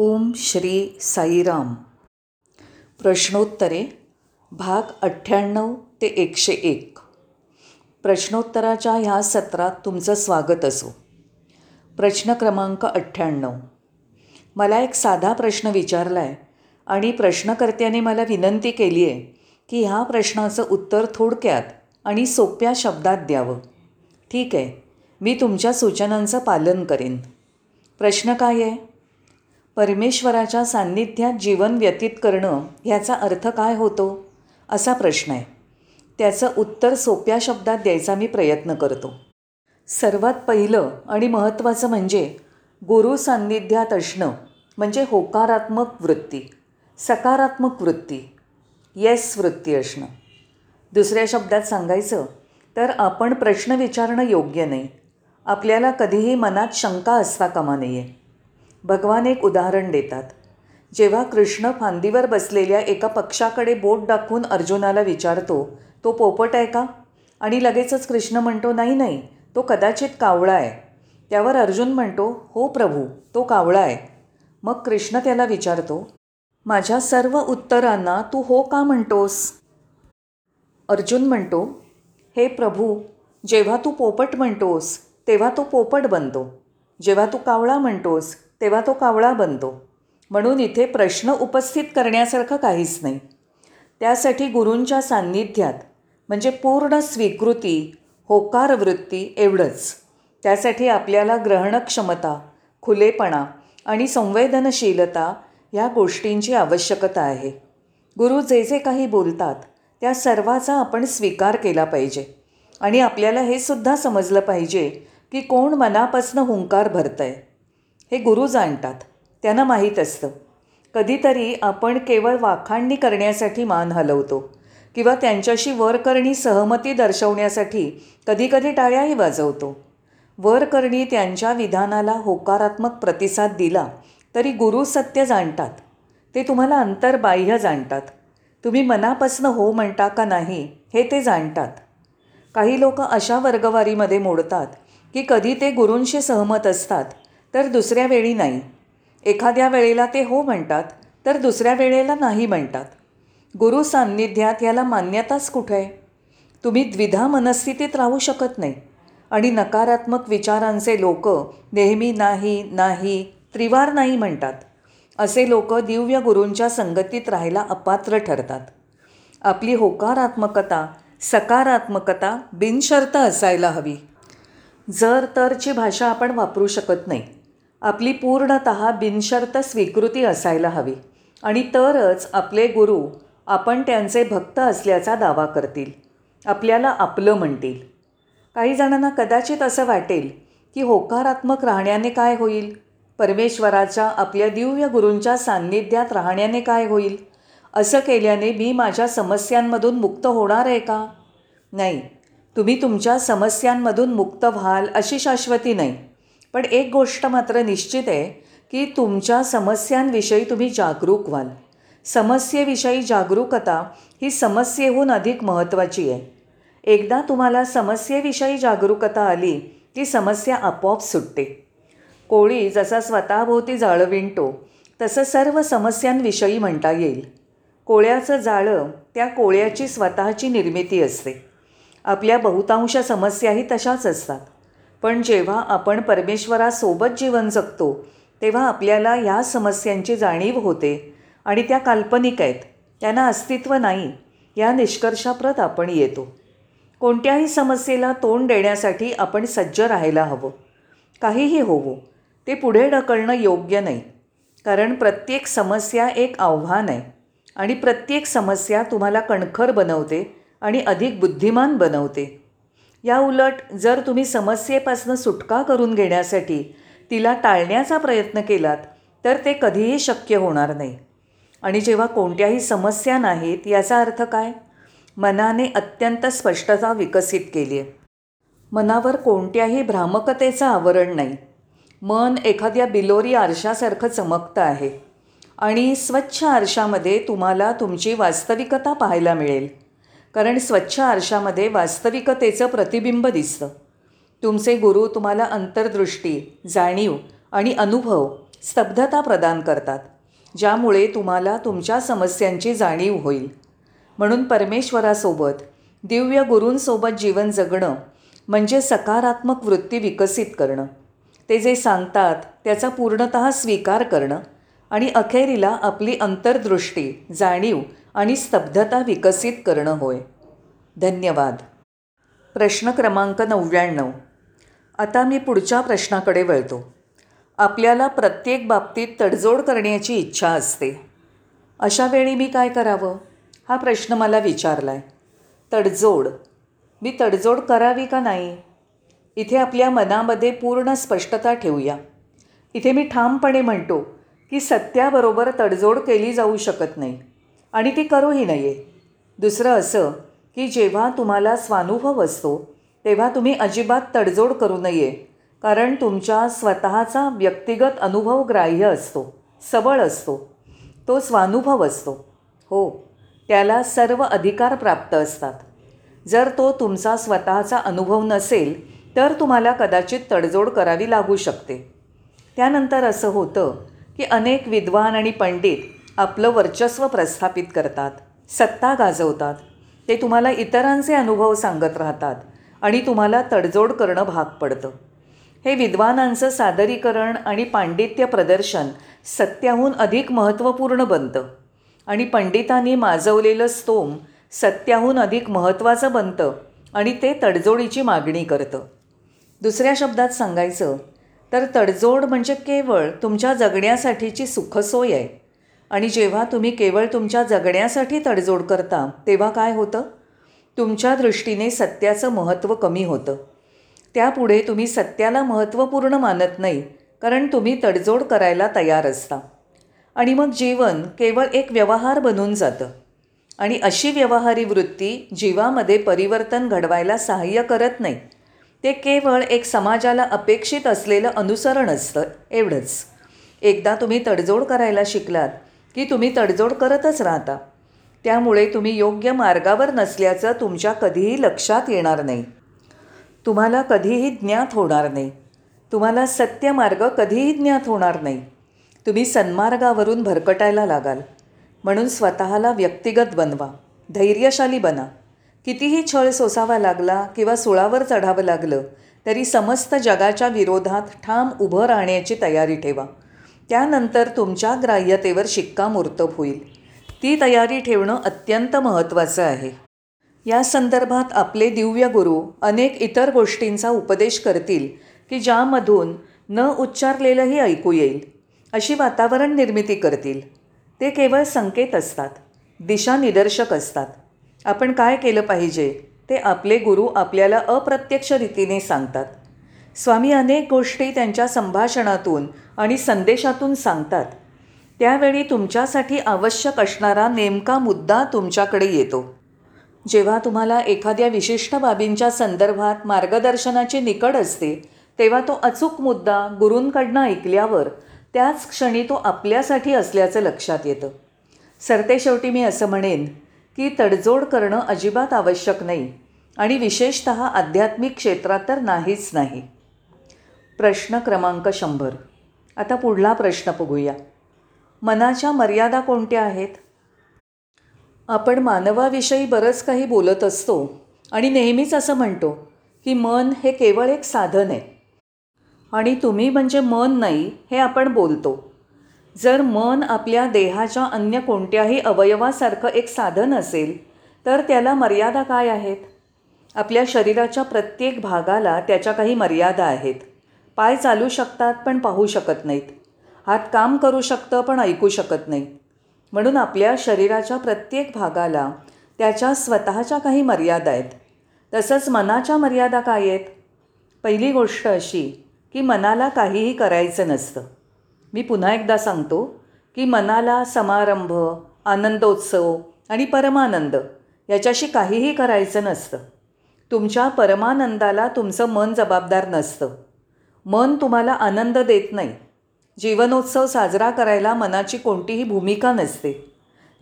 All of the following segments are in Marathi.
ओम श्री साईराम. प्रश्नोत्तरे भाग अठ्ठ्याण्णव ते एकशे एक. प्रश्नोत्तराच्या ह्या सत्रात तुमचं स्वागत असो. प्रश्न क्रमांक अठ्ठ्याण्णव. मला एक साधा प्रश्न विचारला आहे आणि प्रश्नकर्त्याने मला विनंती केली आहे की ह्या प्रश्नाचं उत्तर थोडक्यात आणि सोप्या शब्दात द्यावं. ठीक आहे मी तुमच्या सूचनांचं पालन करेन. प्रश्न काय आहे? परमेश्वराच्या सान्निध्यात जीवन व्यतीत करणं ह्याचा अर्थ काय होतो? असा प्रश्न आहे. त्याचं उत्तर सोप्या शब्दात द्यायचा मी प्रयत्न करतो. सर्वात पहिलं आणि महत्त्वाचं म्हणजे गुरु सान्निध्यात असणं म्हणजे होकारात्मक वृत्ती सकारात्मक वृत्ती येस वृत्ती असणं. दुसऱ्या शब्दात सांगायचं तर आपण प्रश्न विचारणं योग्य नाही. आपल्याला कधीही मनात शंका असता कामा नये. भगवान एक उदाहरण देतात. जेव्हा कृष्ण फांदीवर बसलेल्या एका पक्षाकडे बोट दाखवून अर्जुनाला विचारतो तो पोपट आहे का? आणि लगेचच कृष्ण म्हणतो नाही नाही तो कदाचित कावळा आहे. त्यावर अर्जुन म्हणतो हो प्रभू तो कावळा आहे. मग कृष्ण त्याला विचारतो माझ्या सर्व उत्तरांना तू हो का म्हणतोस? अर्जुन म्हणतो हे प्रभू जेव्हा तू पोपट म्हणतोस तेव्हा तो पोपट बनतो. जेव्हा तू कावळा म्हणतोस तेव्हा तो कावळा बनतो. म्हणून इथे प्रश्न उपस्थित करण्यासारखं काहीच नाही. त्यासाठी गुरूंच्या सान्निध्यात म्हणजे पूर्ण स्वीकृती होकार वृत्ती एवढंच. त्यासाठी आपल्याला ग्रहणक्षमता खुलेपणा आणि संवेदनशीलता ह्या गोष्टींची आवश्यकता आहे. गुरु जे जे काही बोलतात त्या सर्वाचा आपण स्वीकार केला पाहिजे. आणि आपल्याला हे सुद्धा समजलं पाहिजे की कोण मनापासनं हुंकार भरतं आहे हे गुरु जाणतात. त्यांना माहीत असतं. कधीतरी आपण केवळ वाखाणणी करण्यासाठी मान हलवतो किंवा त्यांच्याशी वरकरणी सहमती दर्शवण्यासाठी कधीकधी टाळ्याही वाजवतो. वरकरणी त्यांच्या विधानाला होकारात्मक प्रतिसाद दिला तरी गुरु सत्य जाणतात. ते तुम्हाला अंतर्बाह्य जाणतात. तुम्ही मनापासनं हो म्हणता का नाही हे ते जाणतात. काही लोक अशा वर्गवारीमध्ये मोडतात की कधी ते गुरूंशी सहमत असतात तर दुसऱ्या वेळी नाही. एखाद्या वेळेला ते हो म्हणतात तर दुसऱ्या वेळेला नाही म्हणतात. गुरु सान्निध्यात याला मान्यताच कुठे? आहे तुम्ही द्विधा मनस्थितीत राहू शकत नाही. आणि नकारात्मक विचारांचे लोक नेहमी नाही नाही त्रिवार नाही म्हणतात. असे लोक दिव्य गुरूंच्या संगतीत राहायला अपात्र ठरतात. आपली होकारात्मकता सकारात्मकता बिनशर्त असायला हवी. जर तरची भाषा आपण वापरू शकत नाही आपली पूर्णत बिनशर्त स्वीकृती असायला हवी. आणि तरच आपले गुरु आपण त्यांचे भक्त असल्याचा दावा करतील. आपल्याला आपलं म्हणतील. काही जणांना कदाचित असं वाटेल की होकारात्मक राहण्याने काय होईल? परमेश्वराच्या आपल्या दिव्य गुरूंच्या सान्निध्यात राहण्याने काय होईल? असं केल्याने मी माझ्या समस्यांमधून मुक्त होणार आहे का? नाही. तुम्ही तुमच्या समस्यांमधून मुक्त व्हाल अशी शाश्वती नाही. पण एक गोष्ट मात्र निश्चित आहे की तुमच्या समस्यांविषयी तुम्ही जागरूक व्हाल. समस्येविषयी जागरूकता ही समस्येहून अधिक महत्त्वाची आहे. एकदा तुम्हाला समस्येविषयी जागरूकता आली की समस्या आपोआप सुटते. कोळी जसा स्वतःभोवती जाळं विणतो तसं सर्व समस्यांविषयी म्हणता येईल. कोळ्याचं जाळं त्या कोळ्याची स्वतःची निर्मिती असते. आपल्या बहुतांश समस्याही तशाच असतात. पण जेव्हा आपण परमेश्वरासोबत जीवन जगतो तेव्हा आपल्याला ह्या समस्यांची जाणीव होते आणि त्या काल्पनिक आहेत त्यांना अस्तित्व नाही या निष्कर्षाप्रत आपण येतो. कोणत्याही समस्येला तोंड देण्यासाठी आपण सज्ज राहायला हवं. काहीही होवो ते पुढे ढकलणं योग्य नाही. कारण प्रत्येक समस्या एक आव्हान आहे आणि प्रत्येक समस्या तुम्हाला कणखर बनवते आणि अधिक बुद्धिमान बनवते. या उलट जर तुम्ही समस्येपासून सुटका करून घेण्यासाठी तिला टाळण्याचा प्रयत्न केलात तर ते कधीही शक्य होणार नाही. आणि जेव्हा कोणत्याही समस्या नाहीत याचा अर्थ काय? मनाने अत्यंत स्पष्टता विकसित केली आहे. मनावर कोणत्याही भ्रामकतेचं आवरण नाही. मन एखाद्या बिलोरी आरशासारखं चमकतं आहे. आणि स्वच्छ आरशामध्ये तुम्हाला तुमची वास्तविकता पाहायला मिळेल. कारण स्वच्छ आरशामध्ये वास्तविकतेचं प्रतिबिंब दिसतं. तुमचे गुरु तुम्हाला अंतर्दृष्टी जाणीव आणि अनुभव स्तब्धता प्रदान करतात ज्यामुळे तुम्हाला तुमच्या समस्यांची जाणीव होईल. म्हणून परमेश्वरासोबत दिव्य गुरूंसोबत जीवन जगणं म्हणजे सकारात्मक वृत्ती विकसित करणं. ते जे सांगतात त्याचा पूर्णत स्वीकार करणं आणि अखेरीला आपली अंतर्दृष्टी जाणीव आणि स्तब्धता विकसित करणं होय. धन्यवाद. प्रश्न क्रमांक नव्याण्णव. आता मी पुढच्या प्रश्नाकडे वळतो. आपल्याला प्रत्येक बाबतीत तडजोड करण्याची इच्छा असते. अशा वेळी मी काय करावं? हा प्रश्न मला विचारला आहे तडजोड. मी तडजोड करावी का नाही? इथे आपल्या मनामध्ये पूर्ण स्पष्टता ठेवूया. इथे मी ठामपणे म्हणतो की सत्याबरोबर तडजोड केली जाऊ शकत नाही. आणि ती करूही नये. दुसरं असं की जेव्हा तुम्हाला स्वानुभव असतो तेव्हा तुम्ही अजिबात तडजोड करू नये कारण तुमच्या स्वतःचा व्यक्तिगत अनुभव ग्राह्य असतो सबळ असतो तो स्वानुभव असतो. हो त्याला सर्व अधिकार प्राप्त असतात. जर तो तुमचा स्वतःचा अनुभव नसेल तर तुम्हाला कदाचित तडजोड करावी लागू शकते. त्यानंतर असं होतं की अनेक विद्वान आणि पंडित आपलं वर्चस्व प्रस्थापित करतात. सत्ता गाजवतात. ते तुम्हाला इतरांचे अनुभव सांगत राहतात आणि तुम्हाला तडजोड करणं भाग पडतं. हे विद्वानांचं सादरीकरण आणि पांडित्य प्रदर्शन सत्याहून अधिक महत्त्वपूर्ण बनतं. आणि पंडितांनी माजवलेलं स्तोम सत्याहून अधिक महत्त्वाचं बनतं आणि ते तडजोडीची मागणी करतं. दुसऱ्या शब्दात सांगायचं तर तडजोड म्हणजे केवळ तुमच्या जगण्यासाठीची सुखसोय आहे. आणि जेव्हा तुम्ही केवळ तुमच्या जगण्यासाठी तडजोड करता तेव्हा काय होतं? तुमच्या दृष्टीने सत्याचं महत्त्व कमी होतं. त्यापुढे तुम्ही सत्याला महत्त्वपूर्ण मानत नाही कारण तुम्ही तडजोड करायला तयार असता. आणि मग जीवन केवळ एक व्यवहार बनून जातं. आणि अशी व्यवहारी वृत्ती जीवामध्ये परिवर्तन घडवायला सहाय्य करत नाही. ते केवळ एक समाजाला अपेक्षित असलेलं अनुसरण असतं एवढंच. एकदा तुम्ही तडजोड करायला शिकलात की तुम्ही तडजोड करतच राहता. त्यामुळे तुम्ही योग्य मार्गावर नसल्याचं तुमच्या कधीही लक्षात येणार नाही. तुम्हाला कधीही ज्ञात होणार नाही. तुम्हाला सत्य मार्ग कधीही ज्ञात होणार नाही. तुम्ही सन्मार्गावरून भरकटायला लागाल. म्हणून स्वतःला व्यक्तिगत बनवा. धैर्यशाली बना. कितीही छळ सोसावा लागला किंवा सुळावर चढावं लागलं तरी समस्त जगाच्या विरोधात ठाम उभं राहण्याची तयारी ठेवा. त्यानंतर तुमच्या ग्राह्यतेवर शिक्कामोर्तब होईल. ती तयारी ठेवणं अत्यंत महत्त्वाचं आहे. या संदर्भात आपले दिव्य गुरु अनेक इतर गोष्टींचा उपदेश करतील की ज्यामधून न उच्चारलेलंही ऐकू येईल अशी वातावरण निर्मिती करतील. ते केवळ संकेत असतात दिशा निदर्शक असतात. आपण काय केलं पाहिजे ते आपले गुरु आपल्याला अप्रत्यक्ष रीतीने सांगतात. स्वामी अनेक गोष्टी त्यांच्या संभाषणातून आणि संदेशातून सांगतात. त्यावेळी तुमच्यासाठी आवश्यक असणारा नेमका मुद्दा तुमच्याकडे येतो. जेव्हा तुम्हाला एखाद्या विशिष्ट बाबींच्या संदर्भात मार्गदर्शनाची निकड असते तेव्हा तो अचूक मुद्दा गुरूंकडनं ऐकल्यावर त्याच क्षणी तो आपल्यासाठी असल्याचं लक्षात येतं. सरतेशेवटी मी असं म्हणेन की तडजोड करणं अजिबात आवश्यक नाही आणि विशेषत आध्यात्मिक क्षेत्रात तर नाहीच नाही. प्रश्न क्रमांक शंभर. आता पुढला प्रश्न बघूया. मनाच्या मर्यादा कोणत्या आहेत? आपण मानवाविषयी बरंच काही बोलत असतो आणि नेहमीच असं म्हणतो की मन हे केवळ एक साधन आहे. आणि तुम्ही म्हणजे मन नाही हे आपण बोलतो. जर मन आपल्या देहाच्या अन्य कोणत्याही अवयवासारखं एक साधन असेल तर त्याला मर्यादा काय आहेत? आपल्या शरीराच्या प्रत्येक भागाला त्याच्या काही मर्यादा आहेत. पाय चालू शकतात पण पाहू शकत नाहीत. हात काम करू शकतं पण ऐकू शकत नाही म्हणून आपल्या शरीराच्या प्रत्येक भागाला त्याच्या स्वतःच्या काही मर्यादा आहेत. तसंच मनाच्या मर्यादा काय आहेत? पहिली गोष्ट अशी की मनाला काहीही करायचं नसतं. मी पुन्हा एकदा सांगतो की मनाला समारंभ आनंदोत्सव आणि परमानंद याच्याशी काहीही करायचं नसतं. तुमच्या परमानंदाला तुमचं मन जबाबदार नसतं. मन तुम्हाला आनंद देत नाही. जीवनोत्सव साजरा करायला मनाची कोणतीही भूमिका नसते.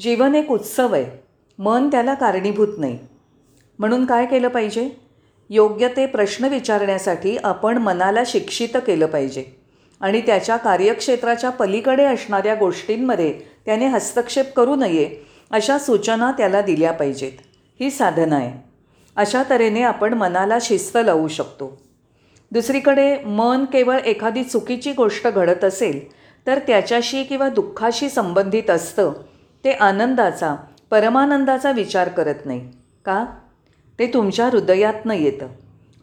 जीवन एक उत्सव आहे. मन त्याला कारणीभूत नाही. म्हणून काय केलं पाहिजे? योग्य ते प्रश्न विचारण्यासाठी आपण मनाला शिक्षित केलं पाहिजे. आणि त्याच्या कार्यक्षेत्राच्या पलीकडे असणाऱ्या गोष्टींमध्ये त्याने हस्तक्षेप करू नये अशा सूचना त्याला दिल्या पाहिजेत. ही साधना आहे. अशा तऱ्हेने आपण मनाला शिस्त लावू शकतो. दुसरीकडे मन केवळ एखादी चुकीची गोष्ट घडत असेल तर त्याच्याशी किंवा दुःखाशी संबंधित असतं ते आनंदाचा परमानंदाचा विचार करत नाही. का? ते तुमच्या हृदयातनं येतं.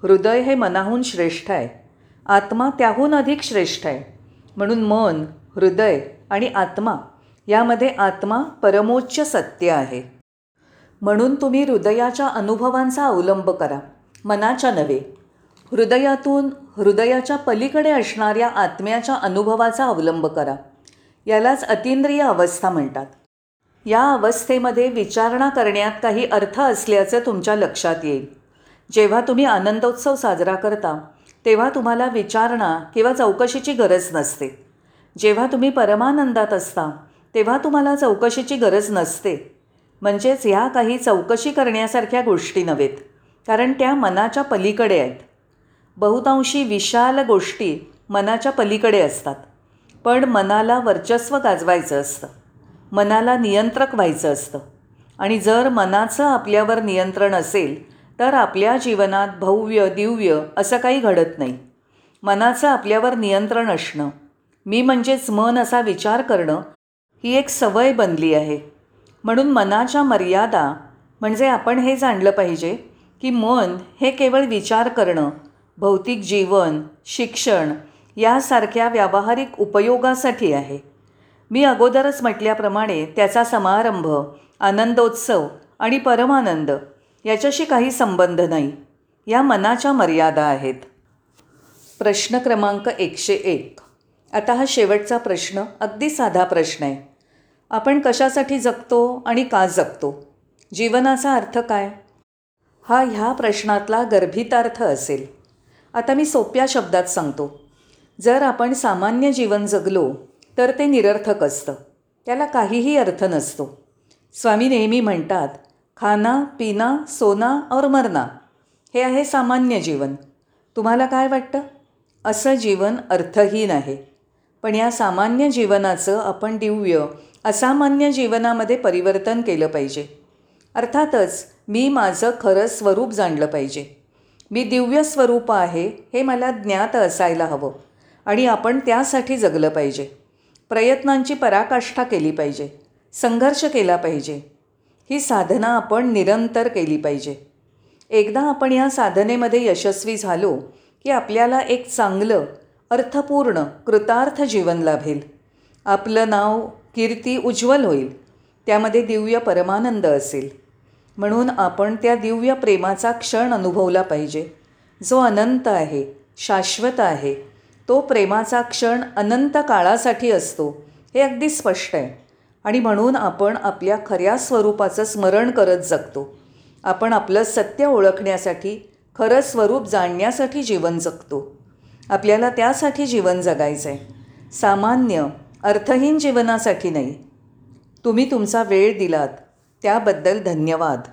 हृदय हे मनाहून श्रेष्ठ आहे. आत्मा त्याहून अधिक श्रेष्ठ आहे. म्हणून मन हृदय आणि आत्मा यामध्ये आत्मा परमोच्च सत्य आहे. म्हणून तुम्ही हृदयाच्या अनुभवांचा अवलंब करा. मनाच्या नव्हे हृदयातून हृदयाच्या पलीकडे असणाऱ्या आत्म्याच्या अनुभवाचा अवलंब करा. यालाच अतिंद्रिय अवस्था म्हणतात. या अवस्थेमध्ये विचारणा करण्यात काही अर्थ असल्याचं तुमच्या लक्षात येईल. जेव्हा तुम्ही आनंदोत्सव साजरा करता तेव्हा तुम्हाला विचारणा किंवा चौकशीची गरज नसते. जेव्हा तुम्ही परमानंदात असता तेव्हा तुम्हाला चौकशीची गरज नसते. म्हणजेच ह्या काही चौकशी करण्यासारख्या गोष्टी नव्हेत कारण त्या मनाच्या पलीकडे आहेत. बहुतांशी विशाल गोष्टी मनाच्या पलीकडे असतात. पण मनाला वर्चस्व गाजवायचं असतं. मनाला नियंत्रक व्हायचं असतं. आणि जर मनाचं आपल्यावर नियंत्रण असेल तर आपल्या जीवनात भव्य दिव्य असं काही घडत नाही. मनाचं आपल्यावर नियंत्रण असणं मी म्हणजेच मन असा विचार करणं ही एक सवय बनली आहे. म्हणून मनाच्या मर्यादा म्हणजे आपण हे जाणलं पाहिजे की मन हे केवळ विचार करणं भौतिक जीवन शिक्षण यासारख्या व्यावहारिक उपयोगासाठी आहे. मी अगोदरच म्हटल्याप्रमाणे त्याचा समारंभ आनंदोत्सव आणि परमानंद याच्याशी काही संबंध नाही. या मनाच्या मर्यादा आहेत. प्रश्न क्रमांक एकशे एक. आता हा शेवटचा प्रश्न अगदी साधा प्रश्न आहे. आपण कशासाठी जगतो आणि का जगतो? जीवनाचा अर्थ काय? हा ह्या प्रश्नातला गर्भितार्थ असेल. आता मी सोप्या शब्दात सांगतो. जर आपण सामान्य जीवन जगलो तर ते निरर्थक असतं. त्याला काहीही अर्थ नसतो. स्वामी नेहमी म्हणतात खाना पिना सोना और मरना. हे आहे सामान्य जीवन. तुम्हाला काय वाटतं? असं जीवन अर्थहीन आहे. पण या सामान्य जीवनाचं आपण दिव्य असामान्य जीवनामध्ये परिवर्तन केलं पाहिजे. अर्थातच मी माझं खरं स्वरूप जाणलं पाहिजे. मी दिव्य स्वरूप आहे हे मला ज्ञात असायला हवं आणि आपण त्यासाठी जगलं पाहिजे. प्रयत्नांची पराकाष्ठा केली पाहिजे संघर्ष केला पाहिजे. ही साधना आपण निरंतर केली पाहिजे. एकदा आपण या साधनेमध्ये यशस्वी झालो की आपल्याला एक चांगलं अर्थपूर्ण कृतार्थ जीवन लाभेल. आपलं नाव कीर्ती उज्ज्वल होईल. त्यामध्ये दिव्य परमानंद असेल. म्हणून आपण त्या दिव्य प्रेमाचा क्षण अनुभवला पाहिजे. जो अनंत आहे शाश्वत आहे तो प्रेमाचा क्षण अनंत काळासाठी असतो हे अगदी स्पष्ट आहे. आणि म्हणून आपण आपल्या खऱ्या स्वरूपाचं स्मरण करत जगतो. आपण आपलं सत्य ओळखण्यासाठी खरं स्वरूप जाणण्यासाठी जीवन जगतो. आपल्याला त्यासाठी जीवन जगायचं आहे सामान्य अर्थहीन जीवनासाठी नाही. तुम्ही तुमचा वेळ दिलात त्याबद्दल धन्यवाद.